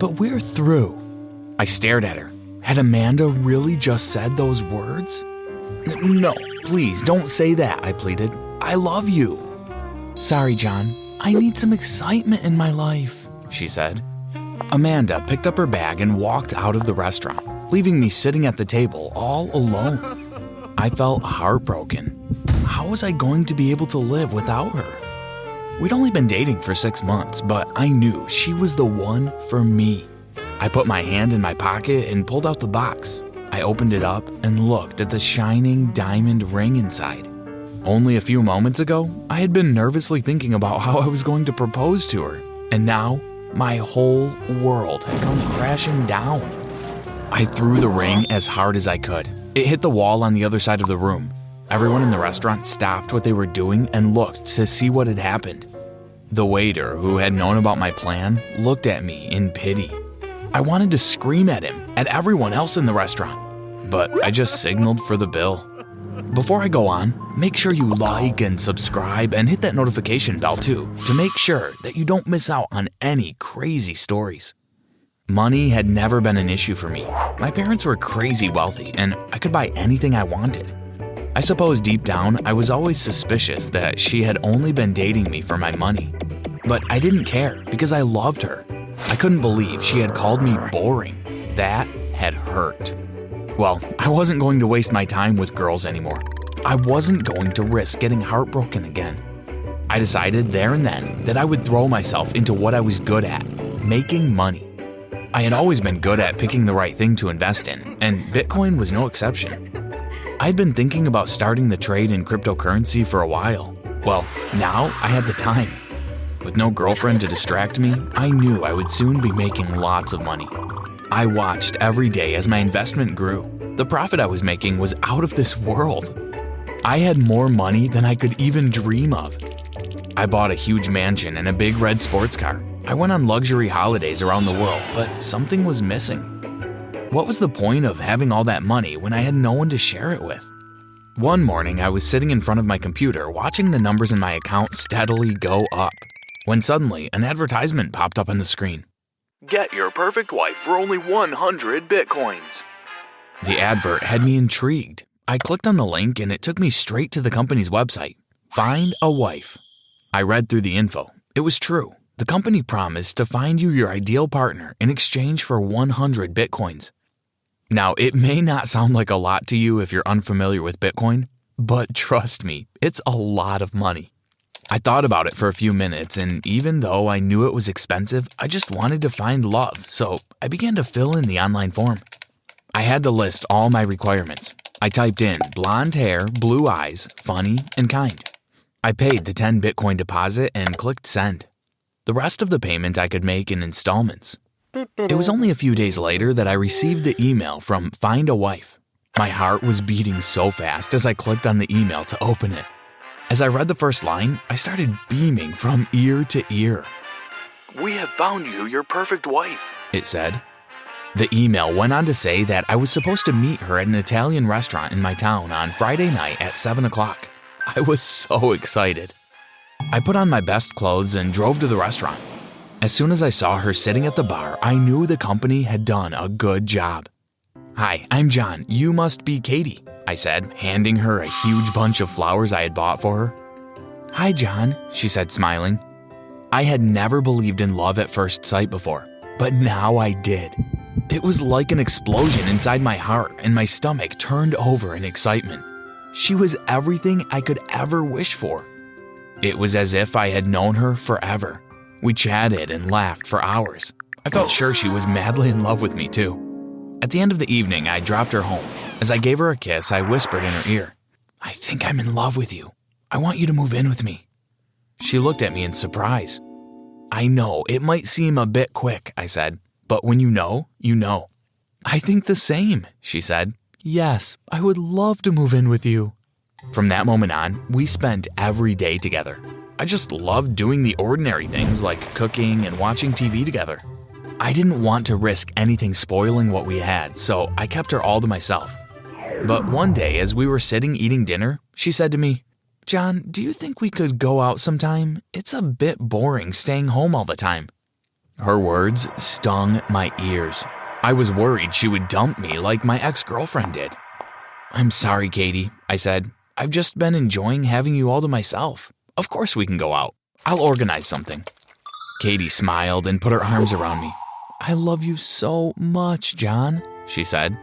but we're through. I stared at her. Had Amanda really just said those words? No, please don't say that, I pleaded. I love you. Sorry, John. I need some excitement in my life, she said. Amanda picked up her bag and walked out of the restaurant, leaving me sitting at the table all alone. I felt heartbroken. How was I going to be able to live without her? We'd only been dating for six months, but I knew she was the one for me. I put my hand in my pocket and pulled out the box. I opened it up and looked at the shining diamond ring inside. Only a few moments ago, I had been nervously thinking about how I was going to propose to her, and now my whole world had come crashing down. I threw the ring as hard as I could. It hit the wall on the other side of the room. Everyone in the restaurant stopped what they were doing and looked to see what had happened. The waiter, who had known about my plan, looked at me in pity. I wanted to scream at him, at everyone else in the restaurant, but I just signaled for the bill. Before I go on, make sure you like and subscribe and hit that notification bell too to make sure that you don't miss out on any crazy stories. Money had never been an issue for me. My parents were crazy wealthy and I could buy anything I wanted. I suppose deep down I was always suspicious that she had only been dating me for my money. But I didn't care because I loved her. I couldn't believe she had called me boring. That had hurt. Well, I wasn't going to waste my time with girls anymore. I wasn't going to risk getting heartbroken again. I decided there and then that I would throw myself into what I was good at making money. I had always been good at picking the right thing to invest in, and Bitcoin was no exception. I'd been thinking about starting the trade in cryptocurrency for a while. Well, now I had the time. With no girlfriend to distract me, I knew I would soon be making lots of money. I watched every day as my investment grew. The profit I was making was out of this world. I had more money than I could even dream of. I bought a huge mansion and a big red sports car. I went on luxury holidays around the world, but something was missing. What was the point of having all that money when I had no one to share it with? One morning, I was sitting in front of my computer watching the numbers in my account steadily go up, when suddenly an advertisement popped up on the screen. Get your perfect wife for only 100 bitcoins. The advert had me intrigued. I clicked on the link and it took me straight to the company's website. Find a wife. I read through the info. It was true. The company promised to find you your ideal partner in exchange for 100 bitcoins. Now, it may not sound like a lot to you if you're unfamiliar with Bitcoin, but trust me, it's a lot of money. I thought about it for a few minutes, and even though I knew it was expensive, I just wanted to find love, so I began to fill in the online form. I had to list all my requirements. I typed in blonde hair, blue eyes, funny, and kind. I paid the 10 Bitcoin deposit and clicked send. The rest of the payment I could make in installments. It was only a few days later that I received the email from Find a Wife. My heart was beating so fast as I clicked on the email to open it. As I read the first line, I started beaming from ear to ear. We have found you your perfect wife, it said. The email went on to say that I was supposed to meet her at an Italian restaurant in my town on Friday night at 7 o'clock. I was so excited. I put on my best clothes and drove to the restaurant. As soon as I saw her sitting at the bar, I knew the company had done a good job. Hi, I'm John. You must be Katie, I said, handing her a huge bunch of flowers I had bought for her. Hi, John, she said, smiling. I had never believed in love at first sight before, but now I did. It was like an explosion inside my heart, and my stomach turned over in excitement. She was everything I could ever wish for. It was as if I had known her forever. We chatted and laughed for hours. I felt sure she was madly in love with me, too. At the end of the evening, I dropped her home. As I gave her a kiss, I whispered in her ear, I think I'm in love with you. I want you to move in with me. She looked at me in surprise. I know, it might seem a bit quick, I said, but when you know, you know. I think the same, she said. Yes, I would love to move in with you. From that moment on, we spent every day together. I just loved doing the ordinary things like cooking and watching TV together. I didn't want to risk anything spoiling what we had, so I kept her all to myself. But one day, as we were sitting eating dinner, she said to me, John, do you think we could go out sometime? It's a bit boring staying home all the time. Her words stung my ears. I was worried she would dump me like my ex girlfriend did. I'm sorry, Katie, I said. I've just been enjoying having you all to myself. Of course we can go out. I'll organize something. Katie smiled and put her arms around me. I love you so much, John, she said.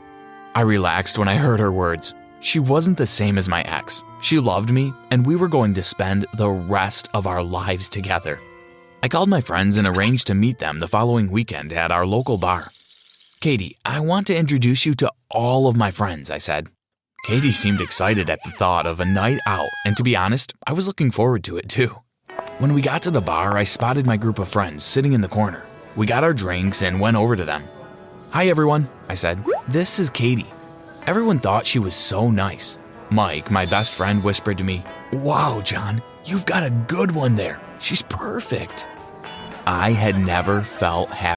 I relaxed when I heard her words. She wasn't the same as my ex. She loved me, and we were going to spend the rest of our lives together. I called my friends and arranged to meet them the following weekend at our local bar. Katie, I want to introduce you to all of my friends, I said. Katie seemed excited at the thought of a night out, and to be honest, I was looking forward to it too. When we got to the bar, I spotted my group of friends sitting in the corner. We got our drinks and went over to them. Hi, everyone, I said. This is Katie. Everyone thought she was so nice. Mike, my best friend, whispered to me, Wow, John, you've got a good one there. She's perfect. I had never felt happy.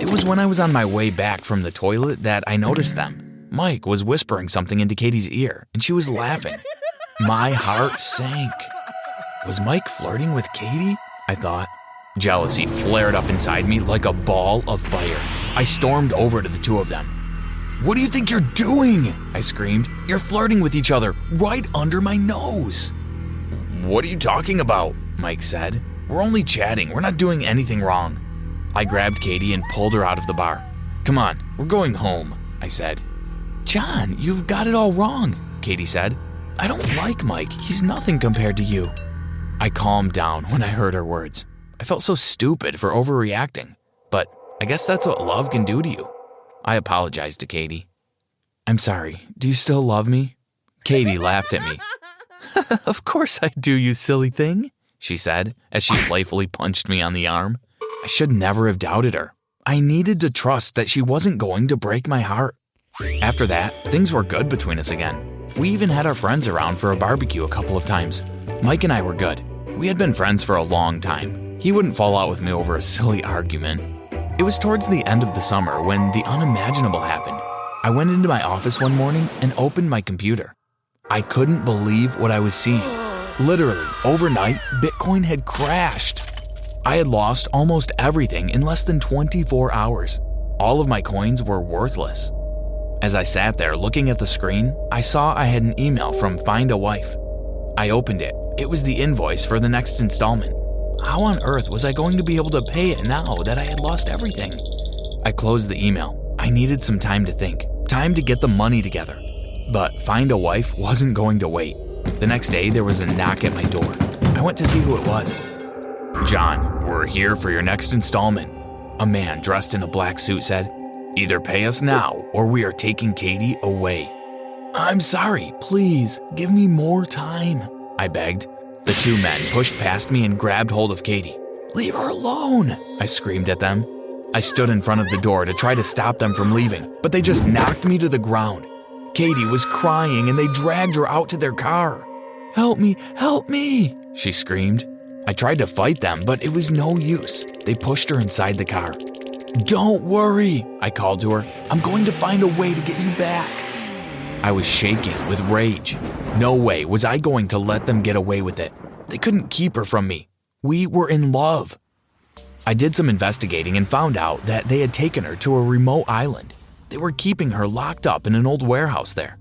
It was when I was on my way back from the toilet that I noticed them. Mike was whispering something into Katie's ear, and she was laughing. My heart sank. Was Mike flirting with Katie? I thought. Jealousy flared up inside me like a ball of fire. I stormed over to the two of them. What do you think you're doing? I screamed. You're flirting with each other right under my nose. What are you talking about? Mike said. We're only chatting. We're not doing anything wrong. I grabbed Katie and pulled her out of the bar. Come on, we're going home, I said. John, you've got it all wrong, Katie said. I don't like Mike. He's nothing compared to you. I calmed down when I heard her words. I felt so stupid for overreacting, but I guess that's what love can do to you. I apologized to Katie. I'm sorry. Do you still love me? Katie laughed at me. of course I do, you silly thing, she said as she playfully punched me on the arm. I should never have doubted her. I needed to trust that she wasn't going to break my heart. After that, things were good between us again. We even had our friends around for a barbecue a couple of times. Mike and I were good. We had been friends for a long time. He wouldn't fall out with me over a silly argument. It was towards the end of the summer when the unimaginable happened. I went into my office one morning and opened my computer. I couldn't believe what I was seeing. Literally, overnight, Bitcoin had crashed. I had lost almost everything in less than 24 hours. All of my coins were worthless. As I sat there looking at the screen, I saw I had an email from Find a Wife. I opened it. It was the invoice for the next installment. How on earth was I going to be able to pay it now that I had lost everything? I closed the email. I needed some time to think, time to get the money together. But Find a Wife wasn't going to wait. The next day, there was a knock at my door. I went to see who it was. John, we're here for your next installment. A man dressed in a black suit said, Either pay us now or we are taking Katie away. I'm sorry, please, give me more time, I begged. The two men pushed past me and grabbed hold of Katie. Leave her alone, I screamed at them. I stood in front of the door to try to stop them from leaving, but they just knocked me to the ground. Katie was crying and they dragged her out to their car. Help me, help me, she screamed. I tried to fight them, but it was no use. They pushed her inside the car. Don't worry, I called to her. I'm going to find a way to get you back. I was shaking with rage. No way was I going to let them get away with it. They couldn't keep her from me. We were in love. I did some investigating and found out that they had taken her to a remote island. They were keeping her locked up in an old warehouse there.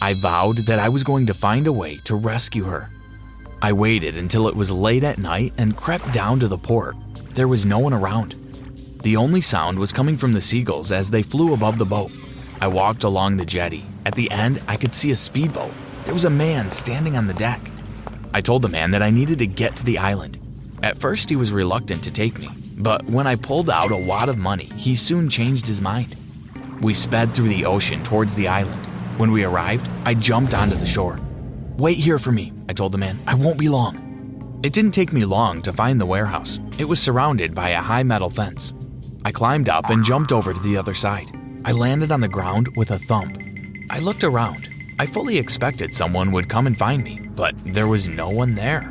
I vowed that I was going to find a way to rescue her. I waited until it was late at night and crept down to the port. There was no one around. The only sound was coming from the seagulls as they flew above the boat. I walked along the jetty. At the end, I could see a speedboat. There was a man standing on the deck. I told the man that I needed to get to the island. At first, he was reluctant to take me, but when I pulled out a wad of money, he soon changed his mind. We sped through the ocean towards the island. When we arrived, I jumped onto the shore. Wait here for me, I told the man. I won't be long. It didn't take me long to find the warehouse. It was surrounded by a high metal fence. I climbed up and jumped over to the other side. I landed on the ground with a thump. I looked around. I fully expected someone would come and find me, but there was no one there.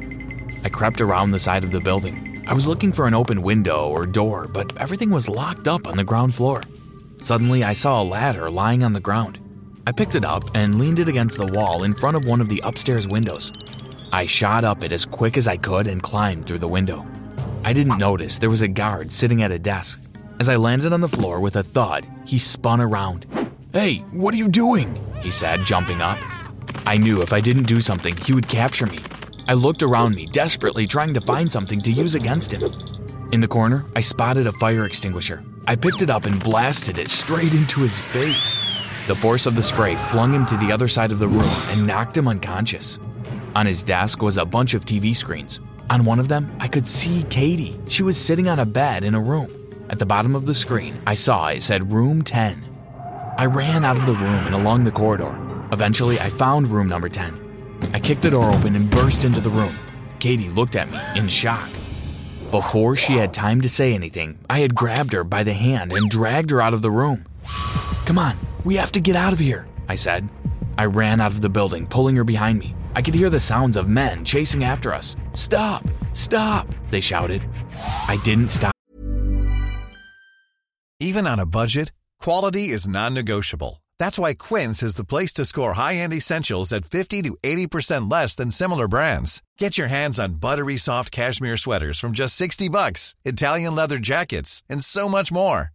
I crept around the side of the building. I was looking for an open window or door, but everything was locked up on the ground floor. Suddenly, I saw a ladder lying on the ground. I picked it up and leaned it against the wall in front of one of the upstairs windows. I shot up it as quick as I could and climbed through the window. I didn't notice there was a guard sitting at a desk. As I landed on the floor with a thud, he spun around. Hey, what are you doing? He said, jumping up. I knew if I didn't do something, he would capture me. I looked around me, desperately trying to find something to use against him. In the corner, I spotted a fire extinguisher. I picked it up and blasted it straight into his face. The force of the spray flung him to the other side of the room and knocked him unconscious. On his desk was a bunch of TV screens. On one of them, I could see Katie. She was sitting on a bed in a room. At the bottom of the screen, I saw it said Room 10. I ran out of the room and along the corridor. Eventually, I found room number 10. I kicked the door open and burst into the room. Katie looked at me in shock. Before she had time to say anything, I had grabbed her by the hand and dragged her out of the room. Come on, we have to get out of here, I said. I ran out of the building, pulling her behind me. I could hear the sounds of men chasing after us. Stop! Stop! They shouted. I didn't stop. Even on a budget, quality is non negotiable. That's why Quince is the place to score high end essentials at 50 to 80% less than similar brands. Get your hands on buttery soft cashmere sweaters from just 60 bucks, Italian leather jackets, and so much more.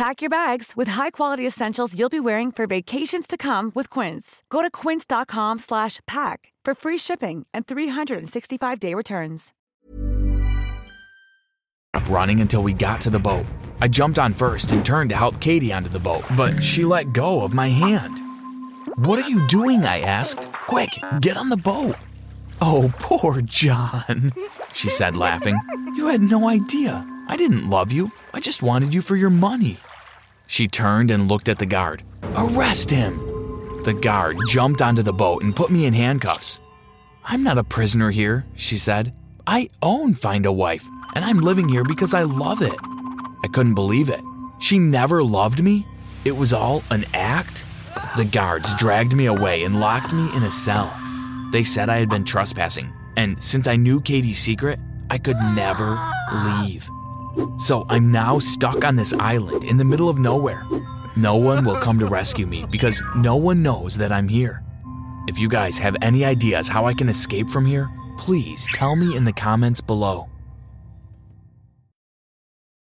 Pack your bags with high-quality essentials you'll be wearing for vacations to come with Quince. Go to quince.com slash pack for free shipping and 365-day returns. Running until we got to the boat. I jumped on first and turned to help Katie onto the boat, but she let go of my hand. What are you doing? I asked. Quick, get on the boat. Oh, poor John, she said, laughing. You had no idea. I didn't love you. I just wanted you for your money. She turned and looked at the guard. Arrest him! The guard jumped onto the boat and put me in handcuffs. I'm not a prisoner here, she said. I own Find a Wife, and I'm living here because I love it. I couldn't believe it. She never loved me? It was all an act? The guards dragged me away and locked me in a cell. They said I had been trespassing, and since I knew Katie's secret, I could never leave. So I'm now stuck on this island in the middle of nowhere. No one will come to rescue me because no one knows that I'm here. If you guys have any ideas how I can escape from here, please tell me in the comments below.